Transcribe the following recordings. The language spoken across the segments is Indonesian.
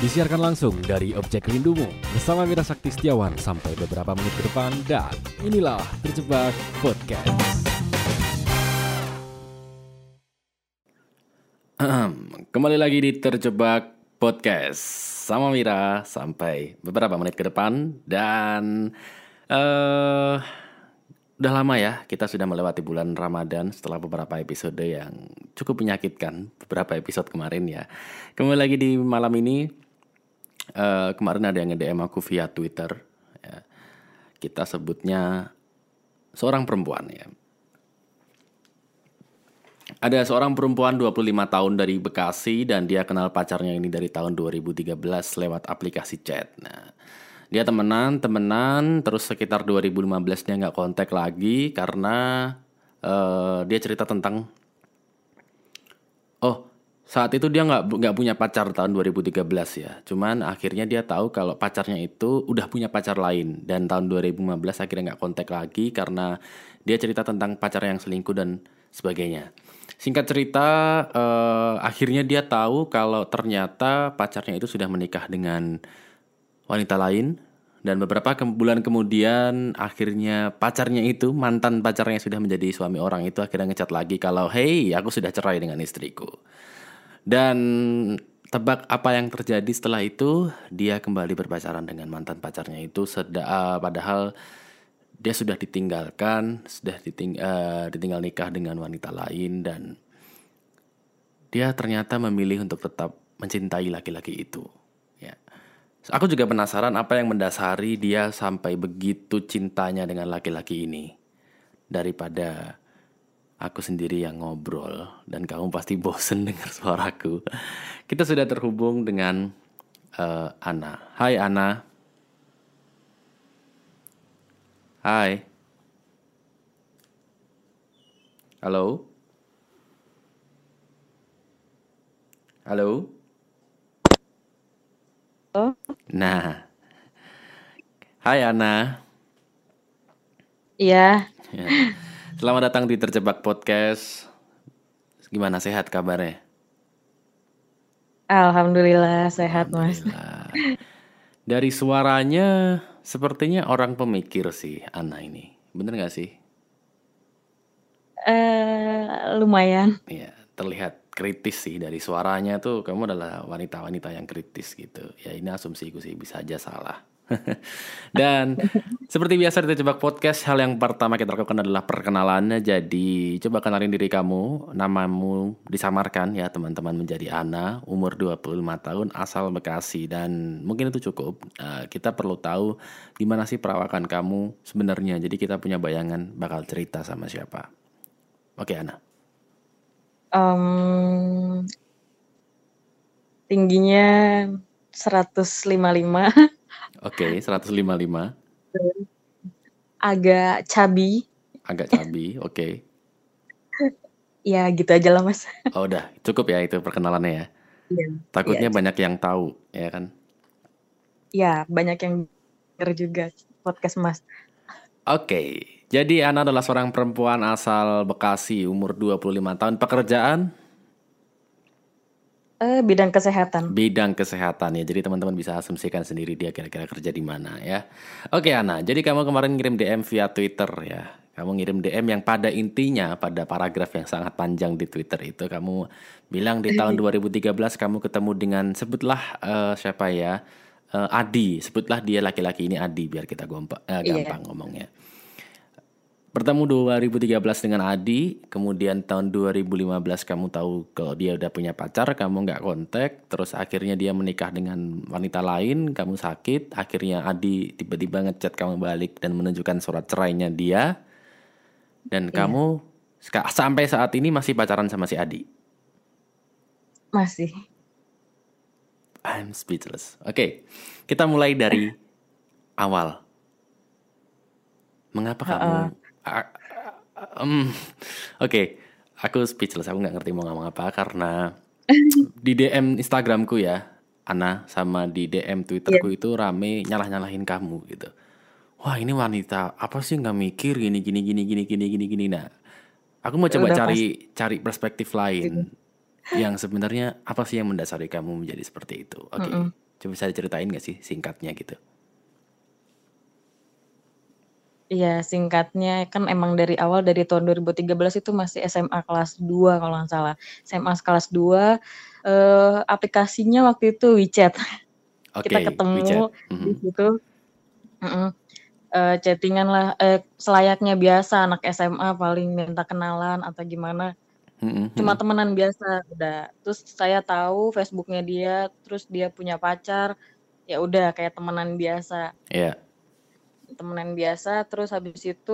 Disiarkan langsung dari Objek Rindumu bersama Mira Sakti Setiawan sampai beberapa menit ke depan dan inilah Terjebak Podcast. Kembali lagi di Terjebak Podcast sama Mira sampai beberapa menit ke depan dan uh, udah lama ya kita sudah melewati bulan Ramadan setelah beberapa episode yang cukup menyakitkan beberapa episode kemarin ya. Kembali lagi di malam ini uh, kemarin ada yang nge-DM aku via Twitter. Ya. Kita sebutnya seorang perempuan ya. Ada seorang perempuan 25 tahun dari Bekasi dan dia kenal pacarnya ini dari tahun 2013 lewat aplikasi chat. Nah, dia temenan, temenan, terus sekitar 2015 dia nggak kontak lagi karena uh, dia cerita tentang saat itu dia nggak nggak punya pacar tahun 2013 ya. Cuman akhirnya dia tahu kalau pacarnya itu udah punya pacar lain dan tahun 2015 akhirnya nggak kontak lagi karena dia cerita tentang pacar yang selingkuh dan sebagainya. Singkat cerita, eh, akhirnya dia tahu kalau ternyata pacarnya itu sudah menikah dengan wanita lain dan beberapa ke bulan kemudian akhirnya pacarnya itu mantan pacarnya sudah menjadi suami orang itu akhirnya ngecat lagi kalau hey aku sudah cerai dengan istriku. Dan tebak apa yang terjadi setelah itu, dia kembali berpacaran dengan mantan pacarnya itu seda, uh, padahal dia sudah ditinggalkan, sudah diting, uh, ditinggal nikah dengan wanita lain dan dia ternyata memilih untuk tetap mencintai laki-laki itu. Ya. Aku juga penasaran apa yang mendasari dia sampai begitu cintanya dengan laki-laki ini daripada aku sendiri yang ngobrol dan kamu pasti bosen dengar suaraku. Kita sudah terhubung dengan uh, Ana. Hai Ana. Hai. Halo. Halo. Halo. Nah. Hai Ana. Iya. Ya. Selamat datang di Terjebak Podcast. Gimana sehat kabarnya? Alhamdulillah sehat Mas. Dari suaranya sepertinya orang pemikir sih Ana ini. Bener gak sih? Eh lumayan. Iya, terlihat kritis sih dari suaranya tuh kamu adalah wanita-wanita yang kritis gitu. Ya ini asumsiku sih bisa aja salah. Dan seperti biasa di Terjebak Podcast, hal yang pertama kita lakukan adalah perkenalan. Jadi coba kenalin diri kamu, namamu disamarkan ya teman-teman menjadi Ana, umur 25 tahun, asal Bekasi. Dan mungkin itu cukup, uh, kita perlu tahu gimana sih perawakan kamu sebenarnya. Jadi kita punya bayangan bakal cerita sama siapa. Oke Ana. Um, tingginya 155 Oke, okay, 155. Agak cabi. Agak cabi, oke. Okay. ya gitu aja lah mas. Oh udah, cukup ya itu perkenalannya ya. Iya. Takutnya ya, banyak yang tahu, ya kan? Ya, banyak yang denger juga podcast mas. Oke, okay. jadi Ana adalah seorang perempuan asal Bekasi, umur 25 tahun. Pekerjaan? Uh, bidang kesehatan. Bidang kesehatan ya. Jadi teman-teman bisa asumsikan sendiri dia kira-kira kerja di mana ya. Oke Ana, jadi kamu kemarin ngirim DM via Twitter ya. Kamu ngirim DM yang pada intinya pada paragraf yang sangat panjang di Twitter itu kamu bilang di tahun 2013 kamu ketemu dengan sebutlah uh, siapa ya? Uh, Adi, sebutlah dia laki-laki ini Adi biar kita gompa, uh, gampang yeah. ngomongnya. Bertemu 2013 dengan Adi, kemudian tahun 2015 kamu tahu kalau dia udah punya pacar, kamu nggak kontak, terus akhirnya dia menikah dengan wanita lain, kamu sakit, akhirnya Adi tiba-tiba ngechat kamu balik dan menunjukkan surat cerainya dia, dan iya. kamu sampai saat ini masih pacaran sama si Adi? Masih. I'm speechless. Oke, okay, kita mulai dari awal. Mengapa uh -uh. kamu um, Oke, okay. aku speechless. Aku nggak ngerti mau ngomong apa karena di DM Instagramku ya, Ana sama di DM Twitterku yeah. itu rame nyalah-nyalahin kamu gitu. Wah ini wanita apa sih nggak mikir gini gini gini gini gini gini gini. Nah, aku mau coba Udah cari pas. cari perspektif lain gitu. yang sebenarnya apa sih yang mendasari kamu menjadi seperti itu. Oke, okay. mm -mm. Coba bisa diceritain gak sih singkatnya gitu? Iya, singkatnya kan emang dari awal dari tahun 2013 itu masih SMA kelas 2 kalau nggak salah. SMA kelas 2 eh, aplikasinya waktu itu WeChat. Oke, Kita WeChat. ketemu di situ. Mm-mm. Eh, chattingan lah eh, selayaknya biasa anak SMA paling minta kenalan atau gimana. Mhm, Cuma mhm. temenan biasa udah. Terus saya tahu Facebooknya dia, terus dia punya pacar. Ya udah kayak temenan biasa. Iya. Temenan biasa. Terus habis itu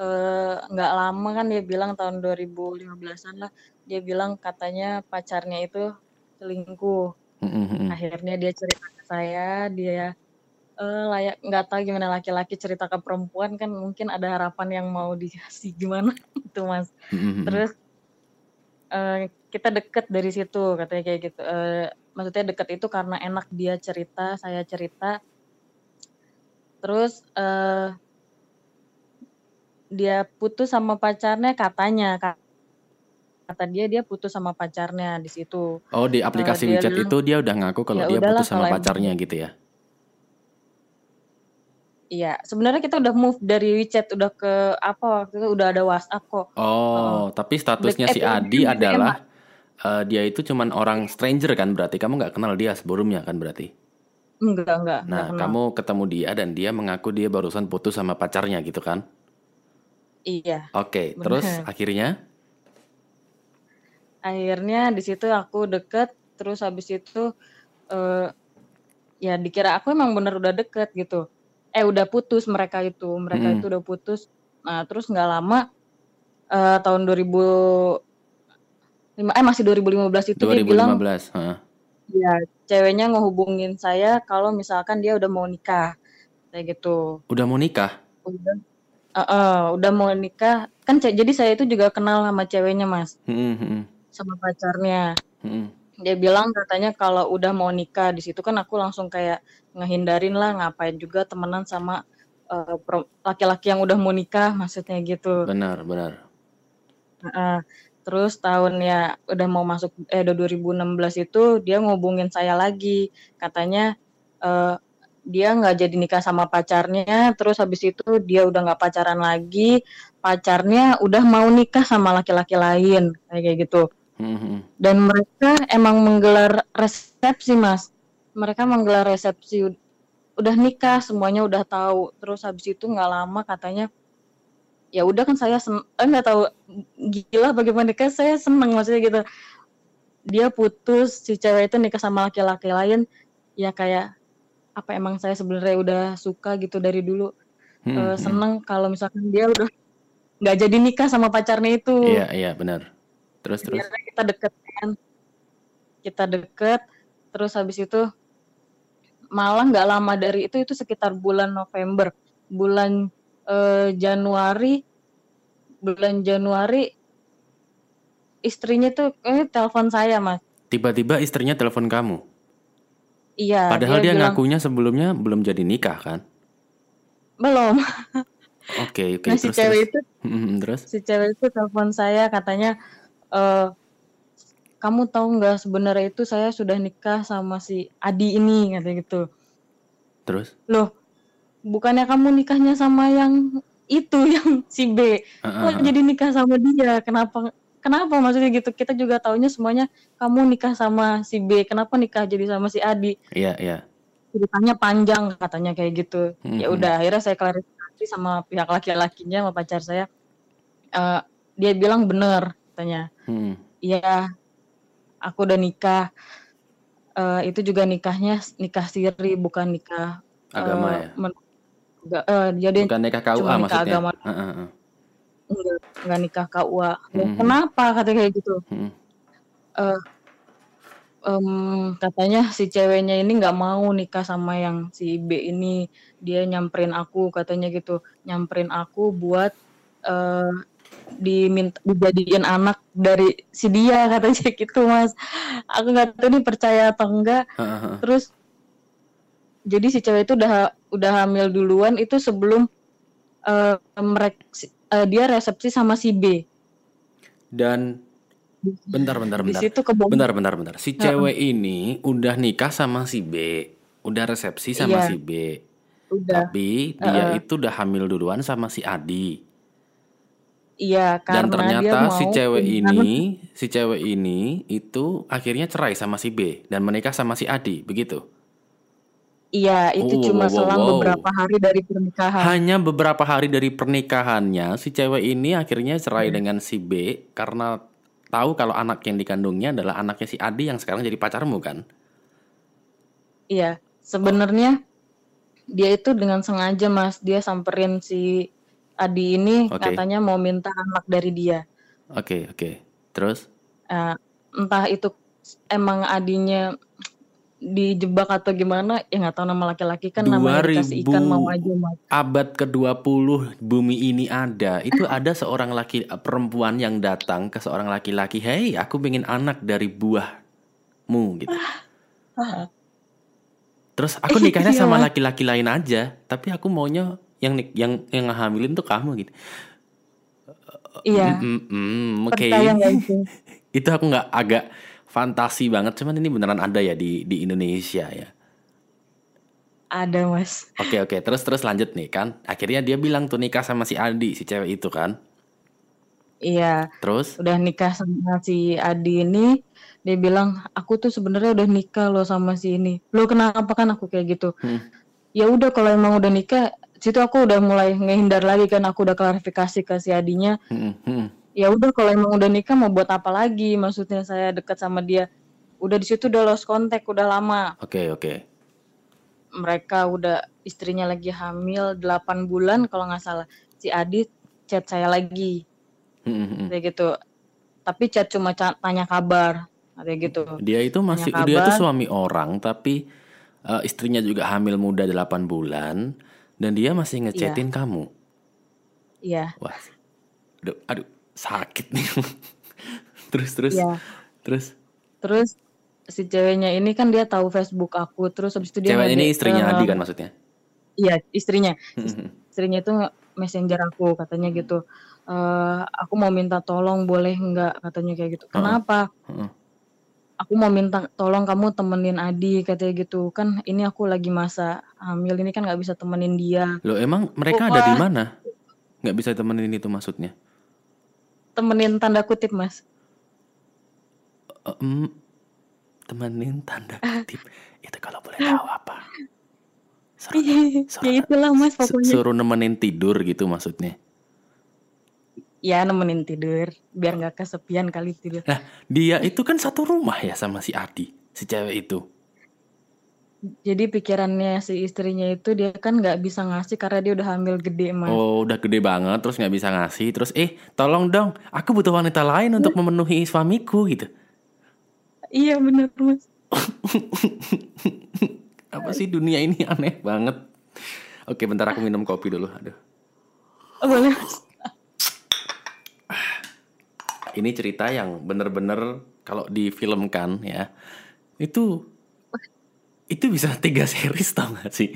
eh, nggak lama kan dia bilang tahun 2015an lah dia bilang katanya pacarnya itu selingkuh. Mhm, mhm. akhirnya dia cerita ke saya dia eh, layak nggak tahu gimana laki-laki cerita ke perempuan kan mungkin ada harapan yang mau dikasih gimana itu mas. Mhm, mhm. terus eh, kita deket dari situ katanya kayak gitu. Maksudnya deket itu karena enak dia cerita saya cerita terus eh dia putus sama pacarnya katanya kata dia dia putus sama pacarnya di situ Oh, di Eh, aplikasi dia WeChat itu dia udah ngaku kalau ya dia putus sama pacarnya gitu ya? iya sebenarnya kita udah move dari WeChat udah ke apa waktu itu udah ada WhatsApp kok. Oh, tapi Black statusnya eh si BBM Adi adalah eh, dia itu cuman orang stranger kan berarti kamu nggak kenal dia sebelumnya kan berarti. Enggak enggak enggak Nah, kenal kamu ketemu dia dan dia mengaku dia barusan putus sama pacarnya gitu kan? iya Oke, terus benar akhirnya? akhirnya di situ aku deket terus habis itu eh ya dikira aku emang bener udah deket gitu eh udah putus mereka itu mereka itu Mhm. udah putus nah terus nggak lama eh tahun 2005 eh masih 2015 itu dia bilang 2015. Heeh. ya ceweknya ngehubungin saya kalau misalkan dia udah mau nikah kayak gitu Udah mau nikah? udah eh, eh, udah mau nikah kan jadi saya itu juga kenal sama ceweknya mas Mhm, mhm, sama pacarnya mhm. dia bilang katanya kalau udah mau nikah di situ kan aku langsung kayak ngehindarin lah ngapain juga temenan sama eh, laki-laki yang udah mau nikah maksudnya gitu Benar, benar. Heeh. Terus tahun ya udah mau masuk eh udah 2016 itu dia ngubungin saya lagi. Katanya eh, dia nggak jadi nikah sama pacarnya. Terus habis itu dia udah nggak pacaran lagi. Pacarnya udah mau nikah sama laki-laki lain kayak gitu. Mhm, mhm. dan mereka emang menggelar resepsi mas. Mereka menggelar resepsi. Ud- udah nikah semuanya udah tahu. Terus habis itu nggak lama katanya ya udah kan saya eh, nggak tahu gila bagaimana kan saya seneng maksudnya gitu dia putus si cewek itu nikah sama laki-laki lain ya kayak apa emang saya sebenarnya udah suka gitu dari dulu Eh, mhm. seneng kalau misalkan dia udah nggak jadi nikah sama pacarnya itu Iya, iya, benar. Terus, terus. biar kita deket kan kita deket terus habis itu malah nggak lama dari itu itu sekitar bulan November bulan eh, Januari bulan Januari istrinya tuh eh, telepon saya mas Tiba-tiba istrinya telepon kamu. iya Padahal dia, dia bilang ngakunya sebelumnya belum jadi nikah kan? belum Oke, oke. nah si Terus, terus. cewek itu terus? si cewek itu telepon saya katanya eh kamu tahu nggak sebenarnya itu saya sudah nikah sama si Adi ini katanya gitu Terus? loh bukannya kamu nikahnya sama yang itu yang si B? Heeh, kok jadi nikah sama dia? Kenapa kenapa maksudnya gitu? Kita juga taunya semuanya kamu nikah sama si B. Kenapa nikah jadi sama si Adi? Iya, iya. ceritanya panjang katanya kayak gitu. Ya Mhm. udah akhirnya saya klarifikasi sama pihak laki-lakinya sama pacar saya. Eh, dia bilang bener katanya. Mhm. iya aku udah nikah. Eh, itu juga nikahnya nikah siri bukan nikah Agama eh, ya. Men- enggak, eh, jadi Bukan nikah KUA nikah maksudnya. agama Heeh, heeh. enggak, enggak nikah KUA Loh, Mhm. kenapa katanya kayak gitu Mhm. Eh, em, katanya si ceweknya ini nggak mau nikah sama yang si B ini dia nyamperin aku katanya gitu nyamperin aku buat eh diminta dijadiin anak dari si dia katanya gitu mas aku nggak tahu nih percaya atau enggak Heeh, heeh. terus jadi si cewek itu udah udah hamil duluan itu sebelum eh mereka dia resepsi sama si B Dan Bentar, bentar, Di bentar. situ kebohongan. Bentar, bentar, bentar. Si cewek ini udah nikah sama si B, udah resepsi sama Iya. si B. Udah. Tapi dia itu udah hamil duluan sama si Adi. Iya, Dan karena dia ternyata mau si cewek ini, si cewek ini itu akhirnya cerai sama si B dan menikah sama si Adi, begitu. Iya, itu Oh, cuma wow, selang wow. beberapa hari dari pernikahan. Hanya beberapa hari dari pernikahannya, si cewek ini akhirnya cerai dengan si B karena tahu kalau anak yang dikandungnya adalah anaknya si Adi yang sekarang jadi pacarmu kan? Iya, sebenarnya dia itu dengan sengaja Mas, dia samperin si Adi ini Oke. katanya mau minta anak dari dia. Oke, oke. Terus? Eh, entah itu emang Adinya dijebak atau gimana, ya nggak tahu nama laki-laki kan namanya dikasih 2000 ikan mau aja Mas. abad ke-20 bumi ini ada, itu ada seorang laki perempuan yang datang ke seorang laki-laki, "Hei, aku pengen anak dari buahmu." gitu. Terus aku nikahnya Iya, sama laki-laki lain aja, tapi aku maunya yang yang yang ngehamilin tuh kamu gitu. Iya, Mm, mm, Oke. itu? Itu aku nggak agak fantasi banget, cuman ini beneran ada ya di di Indonesia ya. Ada Mas. Oke oke, terus terus lanjut nih kan. Akhirnya dia bilang tuh nikah sama si Adi, si cewek itu kan. Iya, Terus udah nikah sama si Adi ini, dia bilang aku tuh sebenarnya udah nikah loh sama si ini. Lo kenapa kan aku kayak gitu? Hmm. Ya udah kalau emang udah nikah, situ aku udah mulai ngehindar lagi kan aku udah klarifikasi ke si Adinya. hmm, hmm. Ya udah kalau emang udah nikah mau buat apa lagi? Maksudnya saya dekat sama dia. Udah di situ udah lost contact udah lama. Oke oke. Mereka udah istrinya lagi hamil 8 bulan kalau nggak salah. Si Adi chat saya lagi Hmm, hmm, hmm. kayak gitu. Tapi chat cuma tanya kabar kayak gitu. Dia itu masih Tanya dia itu suami orang tapi eh, istrinya juga hamil muda 8 bulan dan dia masih ngechatin kamu. Iya. Wah. Aduh, aduh sakit nih. terus terus Iya. terus Terus si ceweknya ini kan dia tahu Facebook aku, terus habis itu dia cewek ini istrinya eh, Adi kan maksudnya. Iya, istrinya. Hmm, hmm. Istrinya itu nge- messenger aku katanya gitu. Eh aku mau minta tolong boleh nggak katanya kayak gitu. Kenapa? Heeh. Aku mau minta tolong kamu temenin Adi katanya gitu. Kan ini aku lagi masa hamil ini kan nggak bisa temenin dia. Loh emang mereka ada di mana? Nggak bisa temenin itu maksudnya? Temenin tanda kutip, Mas. Em, temenin tanda kutip itu kalau boleh tahu apa? Suruh, ya itulah Mas pokoknya. suruh nemenin tidur gitu maksudnya. Ya nemenin tidur biar nggak kesepian kali tidur. Nah dia itu kan satu rumah ya sama si Adi, si cewek itu. Jadi pikirannya si istrinya itu dia kan nggak bisa ngasih karena dia udah hamil gede mas. Oh udah gede banget terus nggak bisa ngasih terus eh tolong dong aku butuh wanita lain untuk memenuhi suamiku gitu. Iya bener mas. Apa sih dunia ini aneh banget. Oke bentar aku minum kopi dulu. Aduh. Oh, boleh mas. Ini cerita yang bener-bener kalau difilmkan ya itu itu bisa tiga series tau gak sih?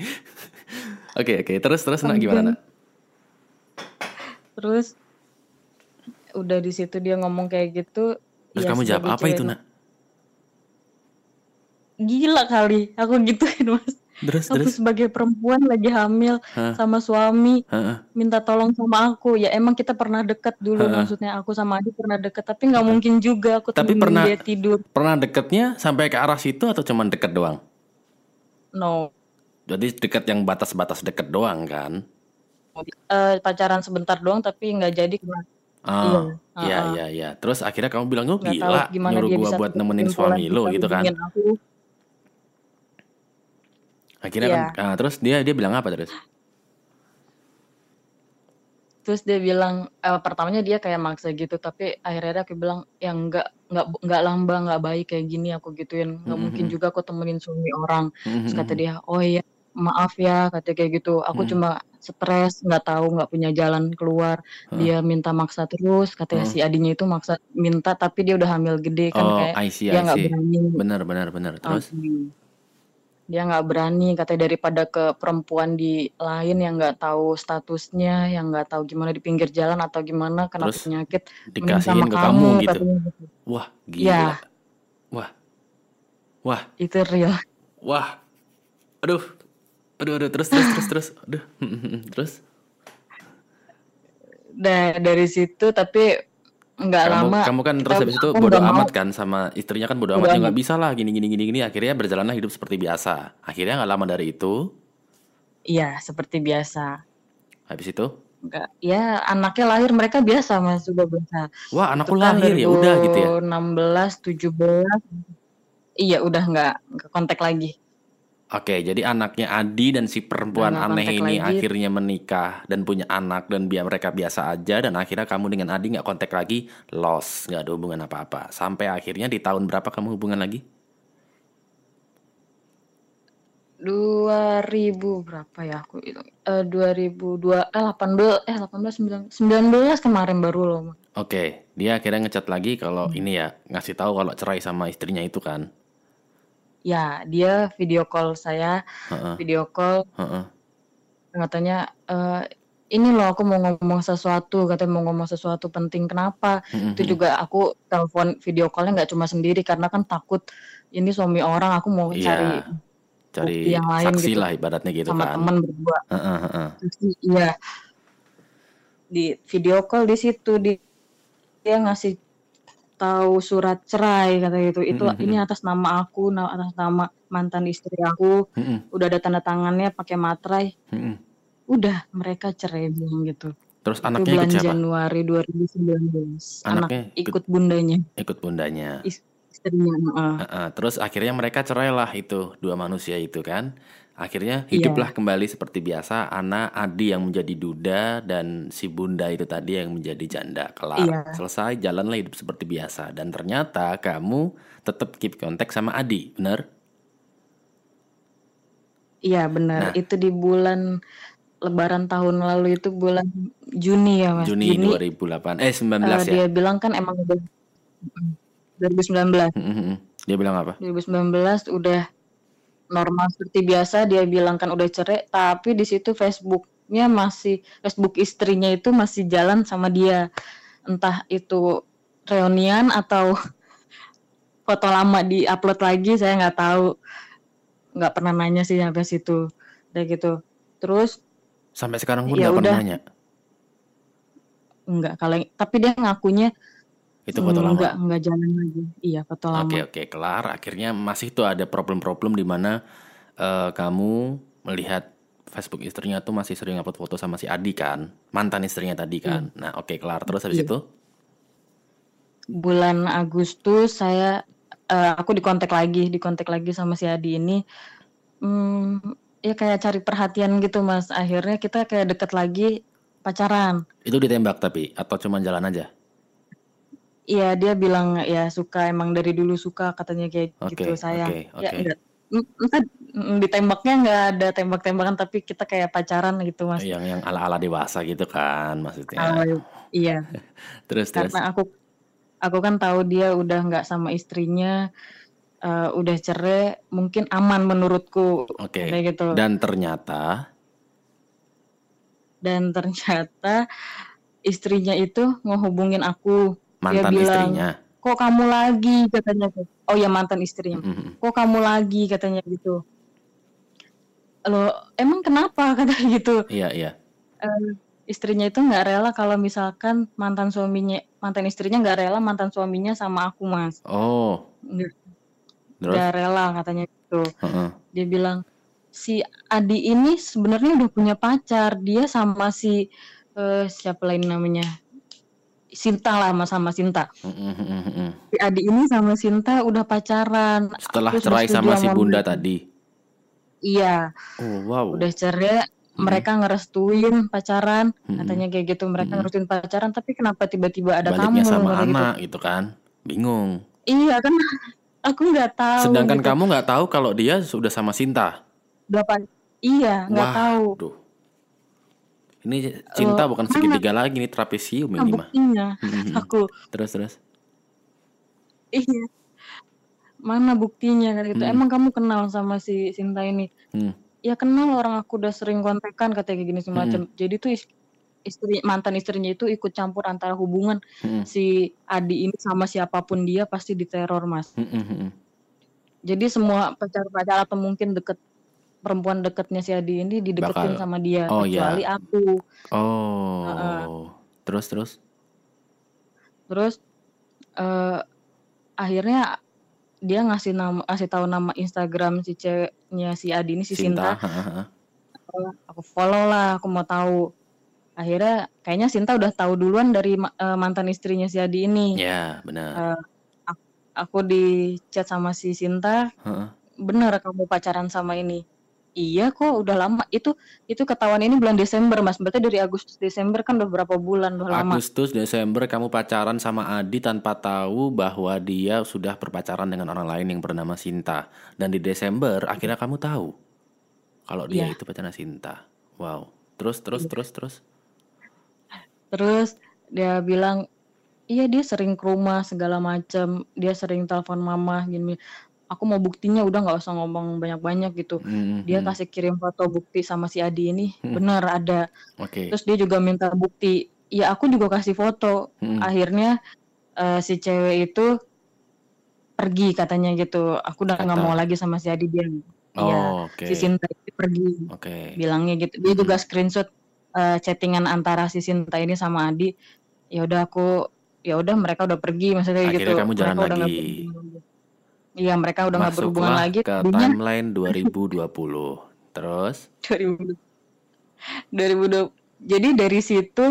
Oke oke terus terus nak gimana nak? Terus udah di situ dia ngomong kayak gitu. Terus ya kamu jawab apa itu nak? Gila kali aku gituin mas. Terus Aku terus? sebagai perempuan lagi hamil Hah? sama suami Heeh. minta tolong sama aku. Ya emang kita pernah dekat dulu Heeh. maksudnya aku sama Adi pernah dekat tapi nggak mungkin juga aku Tapi pernah- dia tidur. Pernah deketnya sampai ke arah situ atau cuman deket doang? No. Jadi deket yang batas-batas deket doang kan? Eh, pacaran sebentar doang tapi nggak jadi karena Ah, Iya, iya ah, ah. iya iya. Terus akhirnya kamu bilang, "Oh, gila, gimana nyuruh gua bisa buat nemenin suami lo gitu kan." aku. Akhirnya Iya. kan, ah, terus dia dia bilang apa terus? Terus dia bilang eh, pertamanya dia kayak maksa gitu tapi akhirnya aku bilang ya nggak nggak nggak lamba nggak baik kayak gini aku gituin nggak Mhm. mungkin juga aku temenin suami orang terus kata Mhm. dia oh iya maaf ya kata kayak gitu aku Mhm. cuma stres nggak tahu nggak punya jalan keluar Heeh. dia minta maksa terus katanya Heeh. si adinya itu maksa minta tapi dia udah hamil gede kan Oh, kayak I see, dia nggak berani Benar benar benar. Terus? Dia nggak berani katanya daripada ke perempuan di lain yang nggak tahu statusnya yang nggak tahu gimana di pinggir jalan atau gimana kena Terus penyakit dikasihin sama ke kamu gitu. katanya gitu. Wah, ya gila. Wah, wah, itu real wah. Aduh. Aduh, aduh, terus terus terus terus. Aduh. terus Da- dari situ tapi nggak kamu lama kamu kan terus habis itu aku bodo nggak mau. amat kan sama istrinya kan bodo bodo amat ya nggak bisa lah gini gini gini gini. Akhirnya berjalanlah hidup seperti biasa. Akhirnya nggak lama dari itu. Iya seperti biasa. Habis itu? Nggak ya anaknya lahir mereka biasa mas sudah biasa. Wah anakku kan lahir ya udah gitu ya? 2016 17 iya udah nggak nggak kontak lagi Oke, jadi anaknya Adi dan si perempuan nggak aneh ini lagi akhirnya menikah dan punya anak dan biar mereka biasa aja dan akhirnya kamu dengan Adi nggak kontak lagi, lost, nggak ada hubungan apa-apa. Sampai akhirnya di tahun berapa kamu hubungan lagi? 2000 berapa ya aku itu eh 2002 eh 18 eh 18 19 19 kemarin baru loh. Oke, dia akhirnya ngechat lagi kalau Hmm. ini ya ngasih tahu kalau cerai sama istrinya itu kan. Ya dia video call saya Heeh, video call. Heeh, katanya eh ini loh aku mau ngomong sesuatu katanya mau ngomong sesuatu penting kenapa? Heeh, itu juga aku telepon video callnya nggak cuma sendiri karena kan takut ini suami orang aku mau cari Iya, bukti cari yang lain saksi gitu lah ibaratnya gitu sama kan. teman berdua. Saksi, iya. Di video call di situ di dia ngasih tahu surat cerai kata gitu itu Heeh, ini heeh. atas nama aku atas nama mantan istri aku Heeh, udah ada tanda tangannya pakai materai heeh. udah mereka cerai bilang gitu Terus itu anaknya ikut bulan siapa? Januari 2019 anak Anaknya ikut ikut bundanya ikut bundanya. is- istrinya heeh. Heeh, terus akhirnya mereka cerai lah itu dua manusia itu kan. Akhirnya iya hiduplah kembali seperti biasa. Ana Adi yang menjadi duda dan si bunda itu tadi yang menjadi janda. Kelar, iya selesai jalanlah hidup seperti biasa. Dan ternyata kamu tetap keep kontak sama Adi, bener? iya benar Nah, itu di bulan Lebaran tahun lalu itu bulan Juni ya Mas Juni Juni 2008, eh 19 eh, ya. dia bilang kan emang udah 2019 Mm, mm, mm. Dia bilang apa? 2019 udah normal seperti biasa dia bilang kan udah cerai tapi di situ Facebooknya masih Facebook istrinya itu masih jalan sama dia. Entah itu reunian atau foto lama di upload lagi saya nggak tahu. Nggak pernah nanya sih sampai situ. Kayak gitu. Terus Sampai sekarang pun ya nggak pernah nanya. nggak kalau tapi dia ngakunya Itu foto lama. nggak nggak jalan lagi iya foto Oke lama oke kelar. Akhirnya masih tuh ada problem-problem di mana eh, kamu melihat Facebook istrinya tuh masih sering upload foto sama si Adi kan, mantan istrinya tadi iya kan. Nah oke kelar. Terus habis iya itu, bulan Agustus saya eh, aku dikontak lagi dikontak lagi sama si Adi ini hmm, ya kayak cari perhatian gitu mas akhirnya kita kayak deket lagi pacaran itu ditembak tapi atau cuma jalan aja? Iya dia bilang ya suka emang dari dulu suka katanya kayak Oke gitu sayang oke ya oke. enggak mm, ditembaknya nggak ada tembak-tembakan tapi kita kayak pacaran gitu mas Yang yang ala-ala dewasa gitu kan maksudnya. Kalau iya Terus terus. karena aku aku kan tahu dia udah nggak sama istrinya eh, udah cerai mungkin aman menurutku Oke. kayak gitu Dan ternyata dan ternyata istrinya itu ngehubungin aku dia mantan bilang istrinya. kok kamu lagi? katanya oh ya mantan istrinya. Mm, mm, mm. kok kamu lagi? katanya gitu. Lo emang kenapa? katanya gitu. Iya iya. Eh, istrinya itu nggak rela kalau misalkan mantan suaminya mantan istrinya nggak rela mantan suaminya sama aku mas. Oh. Nggak rela katanya gitu. Heeh. dia bilang si Adi ini sebenarnya udah punya pacar. Dia sama si eh, siapa lain namanya Sinta lah sama sama Sinta Mm, mm, mm, mm, mm. si Adi ini sama Sinta udah pacaran Setelah aku cerai sama si bunda tadi. iya Oh wow. udah cerai Mm, mereka ngerestuin pacaran mm, mm. katanya kayak gitu mereka Mm-mm. ngerestuin pacaran tapi kenapa tiba-tiba ada Baliknya kamu sama katanya gitu anak gitu kan. Bingung. iya kan aku nggak tahu Sedangkan gitu kamu nggak tahu kalau dia sudah sama Sinta. delapan iya nggak tahu duh. Ini cinta Eh, bukan segitiga lagi nih trapesium ini mah. buktinya Mm, mm, mm. aku Terus terus. iya mana buktinya kan gitu Hmm. emang kamu kenal sama si Sinta ini Hmm. ya kenal orang aku udah sering kontekan katanya kayak gini semacam jadi tuh is- istri mantan istrinya itu ikut campur antara hubungan Hmm. si Adi ini sama siapa pun dia pasti diteror mas Hmm, hmm, hmm. jadi semua pacar-pacar atau mungkin deket perempuan deketnya si Adi ini dideketin Bakal- sama dia Oh, iya. kecuali aku Oh. Terus terus. terus eh akhirnya dia ngasih nama ngasih tahu nama Instagram si ceweknya si Adi ini si Sinta, Sinta. ha. aku follow lah aku mau tahu akhirnya kayaknya Sinta udah tahu duluan dari eh, mantan istrinya si Adi ini Ya, benar. aku di chat sama si Sinta Heeh. bener kamu pacaran sama ini iya kok udah lama itu itu ketahuan ini bulan Desember mas berarti dari Agustus Desember kan udah berapa bulan udah lama Agustus, Desember kamu pacaran sama Adi tanpa tahu bahwa dia sudah berpacaran dengan orang lain yang bernama Sinta. Dan di Desember akhirnya kamu tahu kalau dia Iya. itu pacaran Sinta. Wow. Terus terus terus terus. Terus dia bilang, iya dia sering ke rumah segala macam, dia sering telepon mama gini. Aku mau buktinya udah nggak usah ngomong banyak-banyak gitu. Hmm, Dia hmm. kasih kirim foto bukti sama si Adi ini, Hmm. bener ada. Oke. Terus dia juga minta bukti. Ya aku juga kasih foto. Hmm. Akhirnya eh, si cewek itu pergi katanya gitu. Aku udah nggak mau lagi sama si Adi dia. Iya, Oh, oke. si Sinta itu pergi. Oke. bilangnya gitu dia juga screenshot eh, chattingan antara si Sinta ini sama Adi ya udah aku ya udah mereka udah pergi maksudnya kayak Akhirnya gitu kamu jalan mereka udah nggak lagi. Iya mereka udah nggak berhubungan lagi ke tadinya. timeline 2020. Terus? 2000 2020 jadi dari situ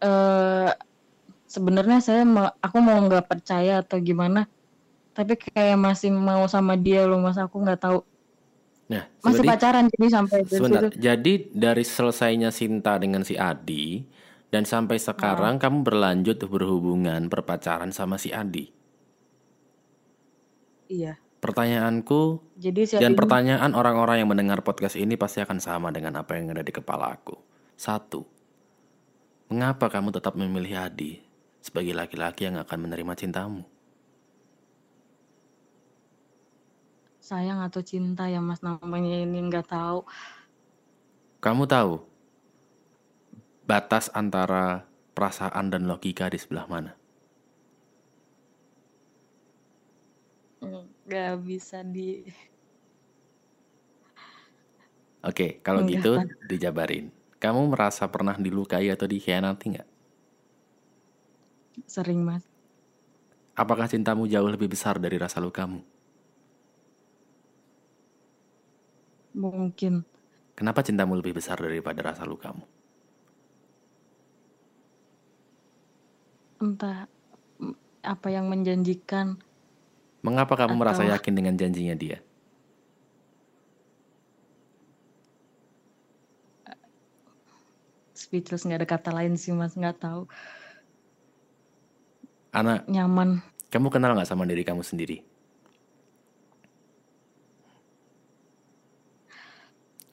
eh sebenarnya saya aku mau nggak percaya atau gimana. Tapi kayak masih mau sama dia loh mas. Aku nggak tahu. Nah, masih seperti- pacaran jadi sampai Sebentar, situ. Jadi dari selesainya Sinta dengan si Adi dan sampai sekarang kamu berlanjut berhubungan berpacaran sama si Adi. Iya Pertanyaanku jadi dan pertanyaan orang-orang yang mendengar podcast ini pasti akan sama dengan apa yang ada di kepala aku. Satu, mengapa kamu tetap memilih Adi sebagai laki-laki yang akan menerima cintamu? sayang atau cinta ya mas namanya ini nggak tahu Kamu tahu batas antara perasaan dan logika di sebelah mana? Nggak bisa di Oke, kalau Enggak, gitu dijabarin. Kamu merasa pernah dilukai atau dikhianati nggak? sering mas Apakah cintamu jauh lebih besar dari rasa lukamu? mungkin Kenapa cintamu lebih besar daripada rasa lukamu? entah apa yang menjanjikan Mengapa kamu merasa Atau- yakin dengan janjinya dia? speechless nggak ada kata lain sih mas nggak tahu Anak, nyaman kamu kenal nggak sama diri kamu sendiri?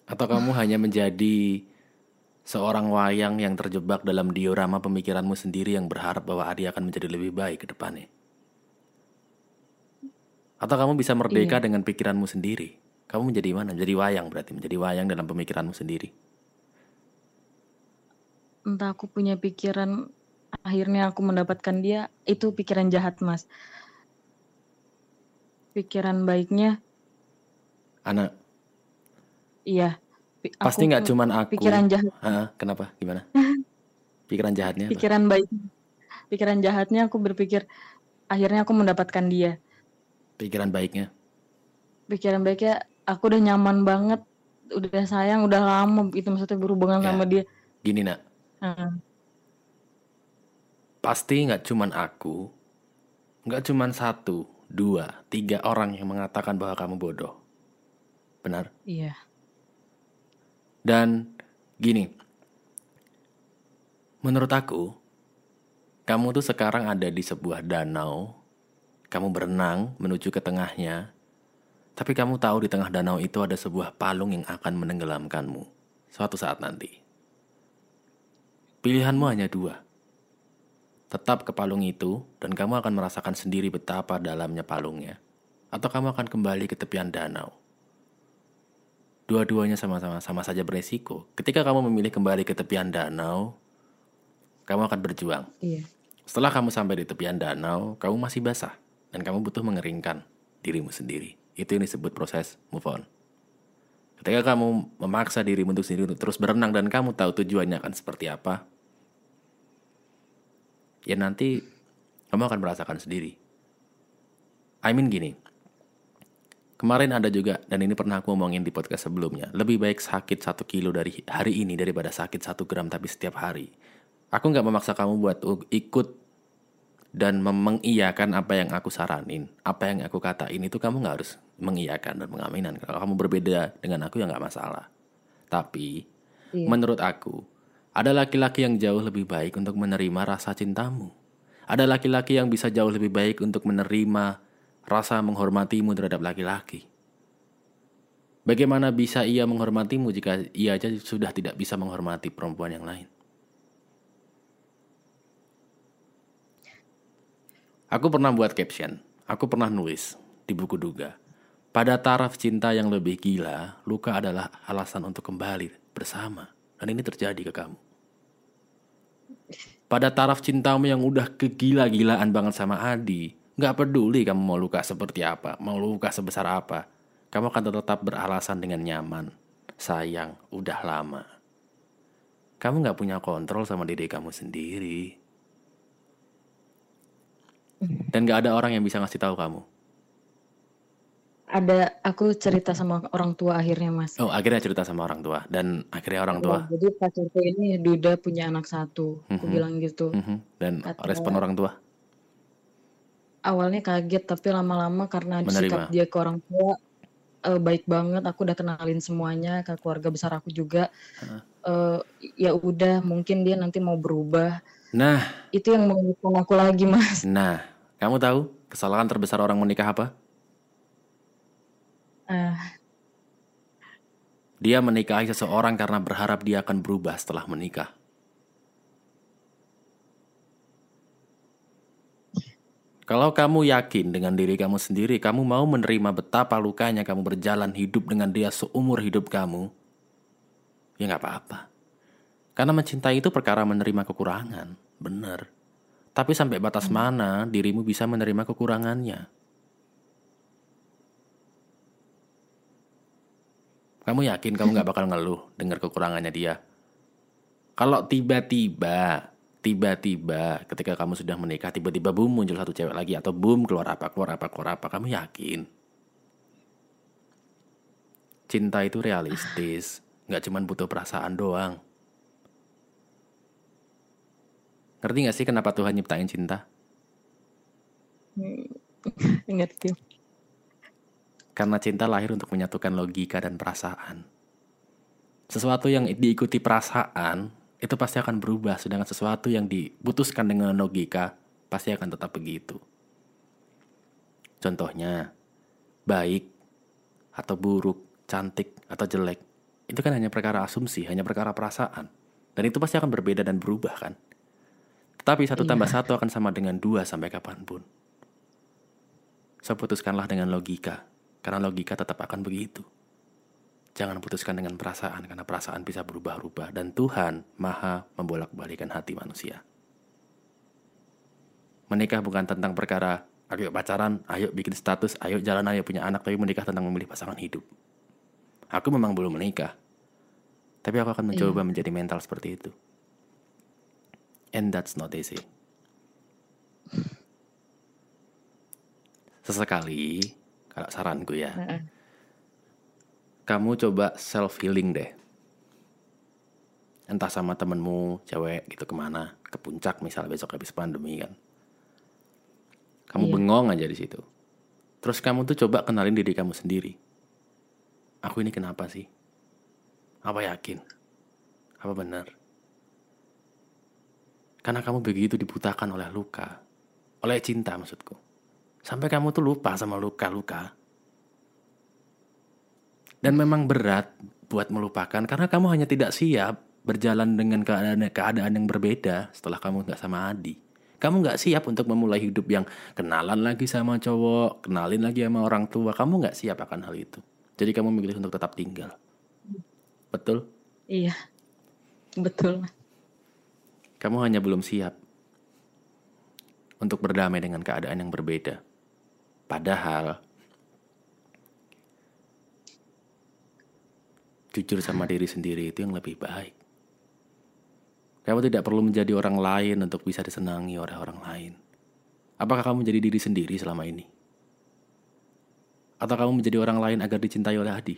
Atau kamu hanya menjadi seorang wayang yang terjebak dalam diorama pemikiranmu sendiri yang berharap bahwa Adi akan menjadi lebih baik ke depannya? Atau kamu bisa merdeka Iya. dengan pikiranmu sendiri? Kamu menjadi mana? Menjadi wayang berarti, menjadi wayang dalam pemikiranmu sendiri. entah aku punya pikiran akhirnya aku mendapatkan dia itu pikiran jahat mas pikiran baiknya Anak, iya pasti nggak cuman aku. pikiran jahat Hah, kenapa? Gimana? Pikiran jahatnya apa? pikiran baik pikiran jahatnya aku berpikir akhirnya aku mendapatkan dia Pikiran baiknya. pikiran baiknya aku udah nyaman banget udah sayang udah lama itu maksudnya berhubungan Ya. sama dia Gini nak, Heeh. pasti nggak cuman aku, nggak cuman satu, dua, tiga orang yang mengatakan bahwa kamu bodoh. Benar? iya Dan gini, menurut aku, kamu tuh sekarang ada di sebuah danau, kamu berenang menuju ke tengahnya, tapi kamu tahu di tengah danau itu ada sebuah palung yang akan menenggelamkanmu suatu saat nanti. Pilihanmu hanya dua. tetap ke palung itu dan kamu akan merasakan sendiri betapa dalamnya palungnya. Atau kamu akan kembali ke tepian danau. Dua-duanya sama-sama sama saja beresiko. Ketika kamu memilih kembali ke tepian danau, kamu akan berjuang. Iya. Setelah kamu sampai di tepian danau, kamu masih basah dan kamu butuh mengeringkan dirimu sendiri. Itu yang disebut proses move on. Ketika kamu memaksa dirimu untuk sendiri untuk terus berenang dan kamu tahu tujuannya akan seperti apa, ya nanti kamu akan merasakan sendiri. I mean gini, kemarin ada juga, dan ini pernah aku ngomongin di podcast sebelumnya, lebih baik sakit satu kilo dari hari ini daripada sakit satu gram tapi setiap hari. Aku nggak memaksa kamu buat ikut dan mengiyakan apa yang aku saranin, apa yang aku katain itu kamu nggak harus mengiyakan dan mengaminan. Kalau kamu berbeda dengan aku ya nggak masalah. Tapi iya. menurut aku ada laki-laki yang jauh lebih baik untuk menerima rasa cintamu. Ada laki-laki yang bisa jauh lebih baik untuk menerima rasa menghormatimu terhadap laki-laki. Bagaimana bisa ia menghormatimu jika ia aja sudah tidak bisa menghormati perempuan yang lain? Aku pernah buat caption, aku pernah nulis di buku duga. Pada taraf cinta yang lebih gila, luka adalah alasan untuk kembali bersama. Dan ini terjadi ke kamu pada taraf cintamu yang udah kegila-gilaan banget sama Adi, nggak peduli kamu mau luka seperti apa, mau luka sebesar apa, kamu akan tetap beralasan dengan nyaman. Sayang, udah lama. Kamu nggak punya kontrol sama diri kamu sendiri. Dan gak ada orang yang bisa ngasih tahu kamu. Ada aku cerita sama orang tua akhirnya mas. Oh akhirnya cerita sama orang tua. Dan akhirnya orang tua? Ya, jadi pacarku ini Duda punya anak satu aku mm-hmm. bilang gitu. Mm-hmm. dan Kata, respon orang tua? Awalnya kaget tapi lama-lama karena Menerima. sikap dia ke orang tua uh, baik banget. Aku udah kenalin semuanya ke keluarga besar aku juga. Uh. Uh, ya udah mungkin dia nanti mau berubah nah itu yang menguatkan aku lagi mas nah kamu tahu kesalahan terbesar orang menikah apa Uh. Dia menikahi seseorang karena berharap dia akan berubah setelah menikah. Kalau kamu yakin dengan diri kamu sendiri, kamu mau menerima betapa lukanya kamu berjalan hidup dengan dia seumur hidup kamu, ya nggak apa-apa. Karena mencintai itu perkara menerima kekurangan, benar. Tapi sampai batas hmm. mana dirimu bisa menerima kekurangannya? Kamu yakin kamu gak bakal ngeluh dengar kekurangannya dia? Kalau tiba-tiba, tiba-tiba ketika kamu sudah menikah, tiba-tiba boom muncul satu cewek lagi atau boom keluar apa, keluar apa, keluar apa, kamu yakin? Cinta itu realistis, gak cuma butuh perasaan doang. Ngerti gak sih kenapa Tuhan nyiptain cinta? Hmm, ngerti. Karena cinta lahir untuk menyatukan logika dan perasaan. Sesuatu yang diikuti perasaan itu pasti akan berubah, sedangkan sesuatu yang diputuskan dengan logika pasti akan tetap begitu. Contohnya, baik atau buruk, cantik atau jelek, itu kan hanya perkara asumsi, hanya perkara perasaan. Dan itu pasti akan berbeda dan berubah kan. Tetapi satu iya. tambah satu akan sama dengan dua sampai kapan pun. So putuskanlah dengan logika. Karena logika tetap akan begitu. Jangan putuskan dengan perasaan, karena perasaan bisa berubah-ubah. Dan Tuhan maha membolak-balikan hati manusia. Menikah bukan tentang perkara, ayo pacaran, ayo bikin status, ayo jalan, ayo punya anak. Tapi menikah tentang memilih pasangan hidup. Aku memang belum menikah. Tapi aku akan mencoba iya. menjadi mental seperti itu. And that's not easy. Sesekali kalau saranku ya. Uh -uh. Kamu coba self healing deh. Entah sama temenmu cewek gitu ke mana, ke puncak misalnya besok habis pandemi kan. Kamu iya. bengong aja di situ. Terus kamu tuh coba kenalin diri kamu sendiri. Aku ini kenapa sih? Apa yakin? Apa benar? Karena kamu begitu dibutakan oleh luka. Oleh cinta maksudku. Sampai kamu tuh lupa sama luka-luka. Dan memang berat buat melupakan karena kamu hanya tidak siap berjalan dengan keadaan keadaan yang berbeda setelah kamu nggak sama Adi. Kamu nggak siap untuk memulai hidup yang kenalan lagi sama cowok, kenalin lagi sama orang tua. Kamu nggak siap akan hal itu. Jadi kamu memilih untuk tetap tinggal. Betul? Iya. Betul. Kamu hanya belum siap untuk berdamai dengan keadaan yang berbeda. Padahal jujur sama diri sendiri itu yang lebih baik. Kamu tidak perlu menjadi orang lain untuk bisa disenangi oleh orang lain. Apakah kamu menjadi diri sendiri selama ini? Atau kamu menjadi orang lain agar dicintai oleh Adi?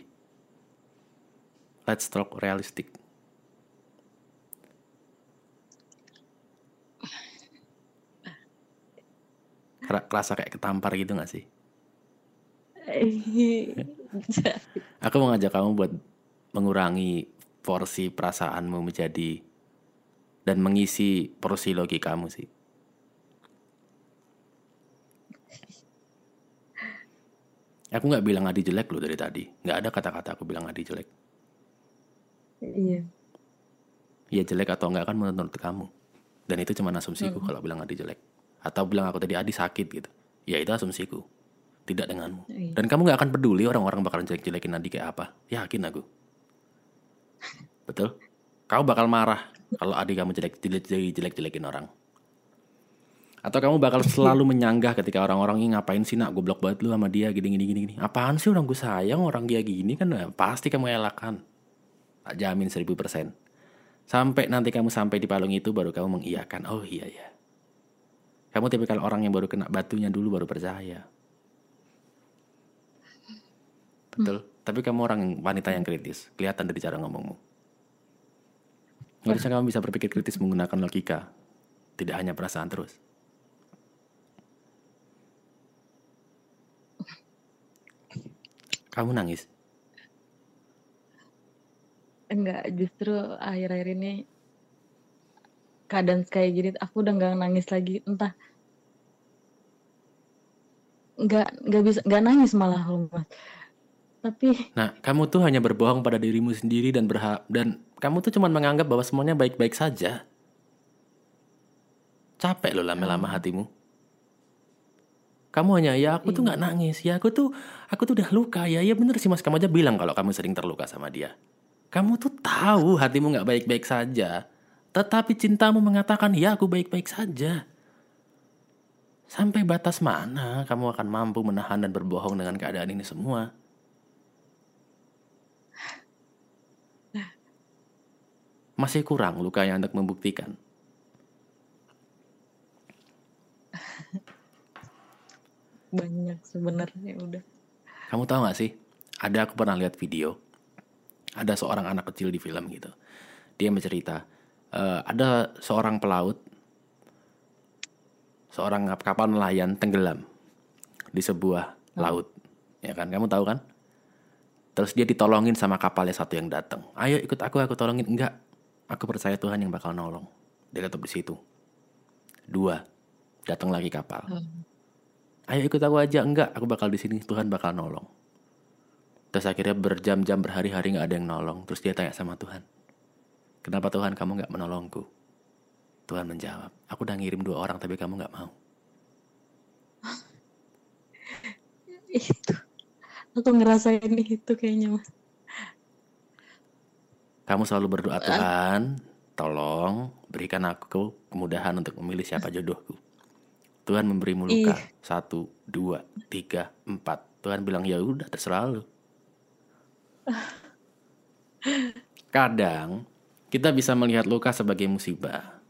Let's talk realistic. Kerasa kayak ketampar gitu gak sih? Aku mau ngajak kamu buat mengurangi porsi perasaanmu menjadi dan mengisi porsi logikamu sih. Aku nggak bilang Adi jelek loh dari tadi. Nggak ada kata-kata aku bilang Adi jelek. Iya. Iya jelek atau enggak kan menurut kamu. Dan itu cuma asumsiku hmm. kalau bilang Adi jelek. Atau bilang aku tadi Adi sakit gitu. Ya itu asumsiku. Tidak denganmu. Iya. Dan kamu nggak akan peduli orang-orang bakalan jelek-jelekin Adi kayak apa. Yakin aku. Betul? Kau bakal marah kalau adik kamu jelek jelek jelek jelekin orang. Atau kamu bakal selalu menyanggah ketika orang-orang ini ngapain sih nak goblok banget lu sama dia gini gini gini gini. Apaan sih orang gue sayang orang dia gini kan nah, pasti kamu elakkan. Tak jamin seribu persen. Sampai nanti kamu sampai di palung itu baru kamu mengiyakan. Oh iya ya. Kamu tipikal orang yang baru kena batunya dulu baru percaya. Betul. Hmm. Tapi kamu orang wanita yang kritis. Kelihatan dari cara ngomongmu. Harusnya kamu bisa berpikir kritis menggunakan logika. Tidak hanya perasaan terus. Kamu nangis? Enggak, justru akhir-akhir ini keadaan kayak gini aku udah nggak nangis lagi. Entah. Nggak nggak bisa nggak nangis malah loh mas. Tapi nah kamu tuh hanya berbohong pada dirimu sendiri dan berhak dan kamu tuh cuma menganggap bahwa semuanya baik-baik saja. Capek loh lama-lama hmm. hatimu. Kamu hanya ya aku tuh nggak iya. nangis. Ya aku tuh aku tuh udah luka. Ya ya bener sih mas. Kamu aja bilang kalau kamu sering terluka sama dia. Kamu tuh tahu hatimu nggak baik-baik saja tetapi cintamu mengatakan ya aku baik-baik saja. Sampai batas mana kamu akan mampu menahan dan berbohong dengan keadaan ini semua? Masih kurang lukanya untuk membuktikan? Banyak sebenarnya udah. Kamu tahu gak sih? Ada aku pernah lihat video. Ada seorang anak kecil di film gitu. Dia bercerita uh, ada seorang pelaut seorang kapal nelayan tenggelam di sebuah hmm. laut. Ya kan? Kamu tahu kan? Terus dia ditolongin sama kapalnya satu yang datang. Ayo ikut aku aku tolongin. Enggak aku percaya Tuhan yang bakal nolong. Dia tetap di situ. Dua datang lagi kapal. Hmm. Ayo ikut aku aja. Enggak aku bakal di sini Tuhan bakal nolong. Terus akhirnya berjam-jam berhari-hari nggak ada yang nolong. Terus dia tanya sama Tuhan kenapa Tuhan kamu nggak menolongku? Tuhan menjawab aku udah ngirim dua orang tapi kamu nggak mau. Itu. Aku ngerasain itu kayaknya mas. Kamu selalu berdoa Tuhan tolong berikan aku kemudahan untuk memilih siapa jodohku. Tuhan memberimu luka. Ih. satu dua tiga empat. Tuhan bilang ya udah terserah lu. Kadang kita bisa melihat luka sebagai musibah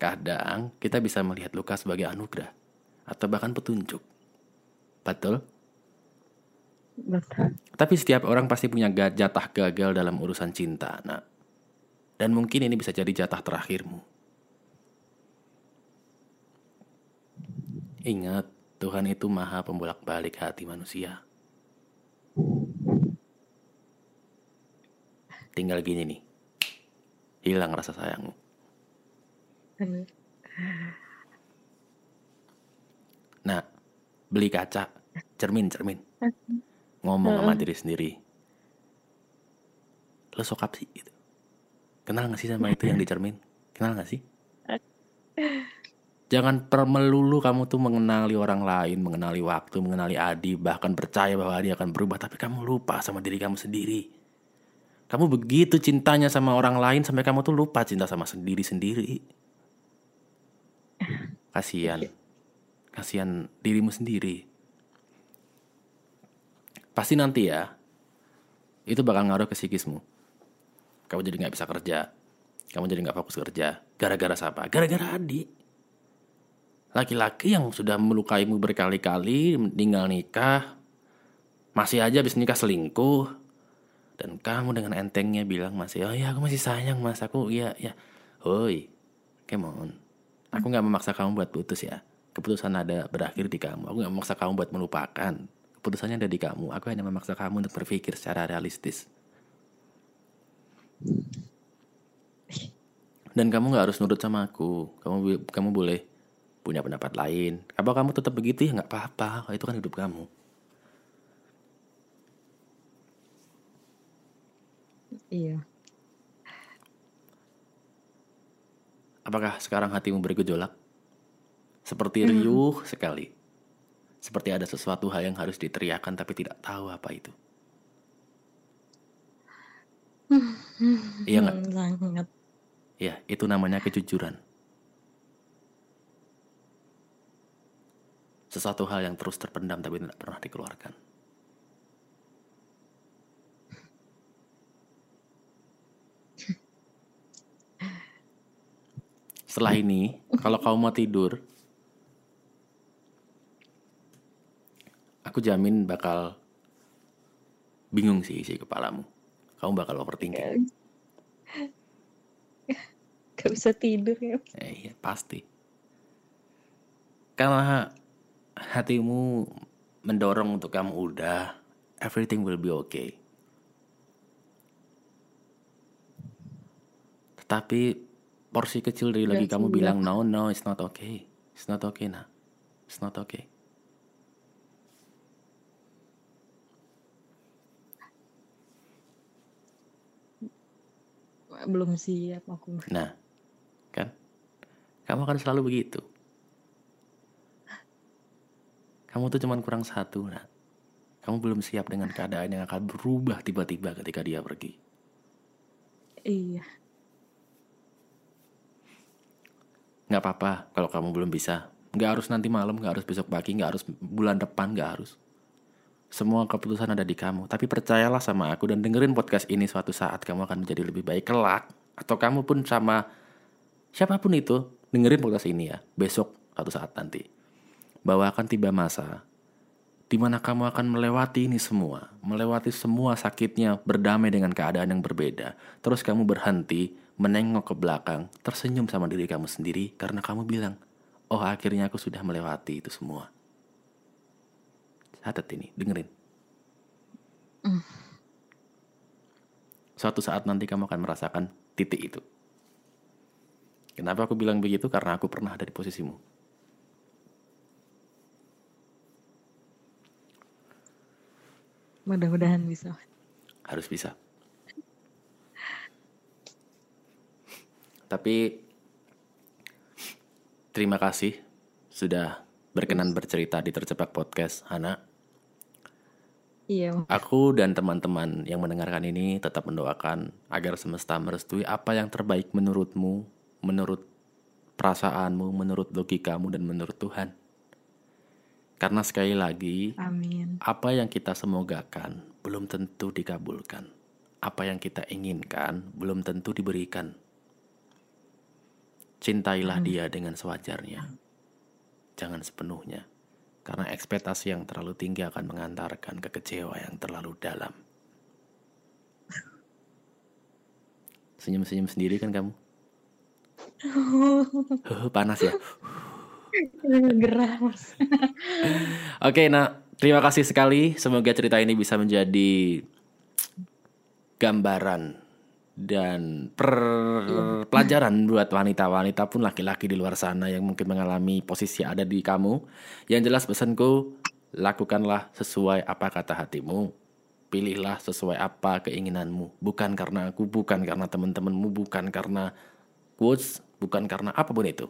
kadang kita bisa melihat luka sebagai anugerah atau bahkan petunjuk betul Betul. Tapi setiap orang pasti punya jatah gagal dalam urusan cinta, nah. Dan mungkin ini bisa jadi jatah terakhirmu. Ingat, Tuhan itu maha pembolak-balik hati manusia. Tinggal gini nih, hilang rasa sayangmu. Nah, beli kaca, cermin, cermin. Ngomong sama diri sendiri. Lo sokap sih gitu. Kenal gak sih sama itu yang di cermin? Kenal gak sih? Jangan permelulu kamu tuh mengenali orang lain, mengenali waktu, mengenali Adi, bahkan percaya bahwa Adi akan berubah, tapi kamu lupa sama diri kamu sendiri. Kamu begitu cintanya sama orang lain sampai kamu tuh lupa cinta sama sendiri sendiri. Kasihan, kasihan dirimu sendiri. Pasti nanti ya, itu bakal ngaruh ke psikismu. Kamu jadi nggak bisa kerja, kamu jadi nggak fokus kerja. Gara-gara siapa? Gara-gara adik. Laki-laki yang sudah melukaimu berkali-kali, tinggal nikah, masih aja habis nikah selingkuh, dan kamu dengan entengnya bilang masih, oh ya aku masih sayang mas, aku ya ya, hoi, come on, aku nggak memaksa kamu buat putus ya, keputusan ada berakhir di kamu, aku nggak memaksa kamu buat melupakan, keputusannya ada di kamu, aku hanya memaksa kamu untuk berpikir secara realistis. Dan kamu nggak harus nurut sama aku, kamu kamu boleh punya pendapat lain. Apa kamu tetap begitu? Ya nggak apa-apa, itu kan hidup kamu. Iya. Apakah sekarang hatimu bergejolak? Seperti riuh hmm. sekali. Seperti ada sesuatu hal yang harus diteriakan tapi tidak tahu apa itu. iya nggak? Sangat. Ya, itu namanya kejujuran. sesuatu hal yang terus terpendam tapi tidak pernah dikeluarkan. Setelah ini, kalau kamu mau tidur, aku jamin bakal bingung sih isi kepalamu. Kamu bakal overthinking. Gak bisa tidur ya. Eh, iya, pasti. Karena hatimu mendorong untuk kamu udah everything will be okay. Tetapi porsi kecil dari lagi kamu bilang no no it's not okay. It's not okay nah. It's not okay. Belum siap aku. Nah, kan? Kamu akan selalu begitu. Kamu tuh cuman kurang satu, nah. Kamu belum siap dengan keadaan yang akan berubah tiba-tiba ketika dia pergi. Iya. Gak apa-apa kalau kamu belum bisa. Gak harus nanti malam, gak harus besok pagi, gak harus bulan depan, gak harus. Semua keputusan ada di kamu. Tapi percayalah sama aku dan dengerin podcast ini suatu saat kamu akan menjadi lebih baik kelak. Atau kamu pun sama siapa pun itu dengerin podcast ini ya. Besok suatu saat nanti bahwa akan tiba masa di mana kamu akan melewati ini semua, melewati semua sakitnya, berdamai dengan keadaan yang berbeda. Terus kamu berhenti, menengok ke belakang, tersenyum sama diri kamu sendiri karena kamu bilang, "Oh, akhirnya aku sudah melewati itu semua." Catat ini, dengerin. Mm. Suatu saat nanti kamu akan merasakan titik itu. Kenapa aku bilang begitu? Karena aku pernah ada di posisimu. Mudah-mudahan bisa. Harus bisa. Tapi terima kasih sudah berkenan bercerita di Tercepak Podcast, Hana. Iya. Aku dan teman-teman yang mendengarkan ini tetap mendoakan agar semesta merestui apa yang terbaik menurutmu, menurut perasaanmu, menurut logikamu, dan menurut Tuhan. Karena sekali lagi, Amin. apa yang kita semogakan belum tentu dikabulkan. Apa yang kita inginkan belum tentu diberikan. Cintailah hmm. dia dengan sewajarnya. Jangan sepenuhnya. Karena ekspektasi yang terlalu tinggi akan mengantarkan ke kecewa yang terlalu dalam. Senyum-senyum sendiri kan kamu? panas ya. Gerah mas. Oke, nah terima kasih sekali. Semoga cerita ini bisa menjadi gambaran dan per pelajaran buat wanita-wanita pun laki-laki di luar sana yang mungkin mengalami posisi ada di kamu. Yang jelas pesanku, lakukanlah sesuai apa kata hatimu. Pilihlah sesuai apa keinginanmu. Bukan karena aku, bukan karena teman-temanmu, bukan karena quotes, bukan karena apa pun itu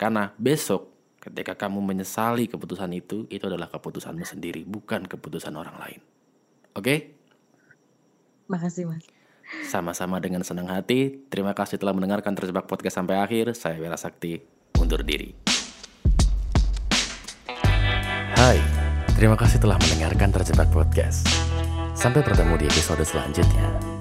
Karena besok ketika kamu menyesali keputusan itu, itu adalah keputusanmu sendiri, bukan keputusan orang lain. Oke? Makasih, Mas. Sama-sama dengan senang hati, terima kasih telah mendengarkan Terjebak Podcast sampai akhir. Saya Wira Sakti, undur diri. Hai, terima kasih telah mendengarkan Terjebak Podcast. Sampai bertemu di episode selanjutnya.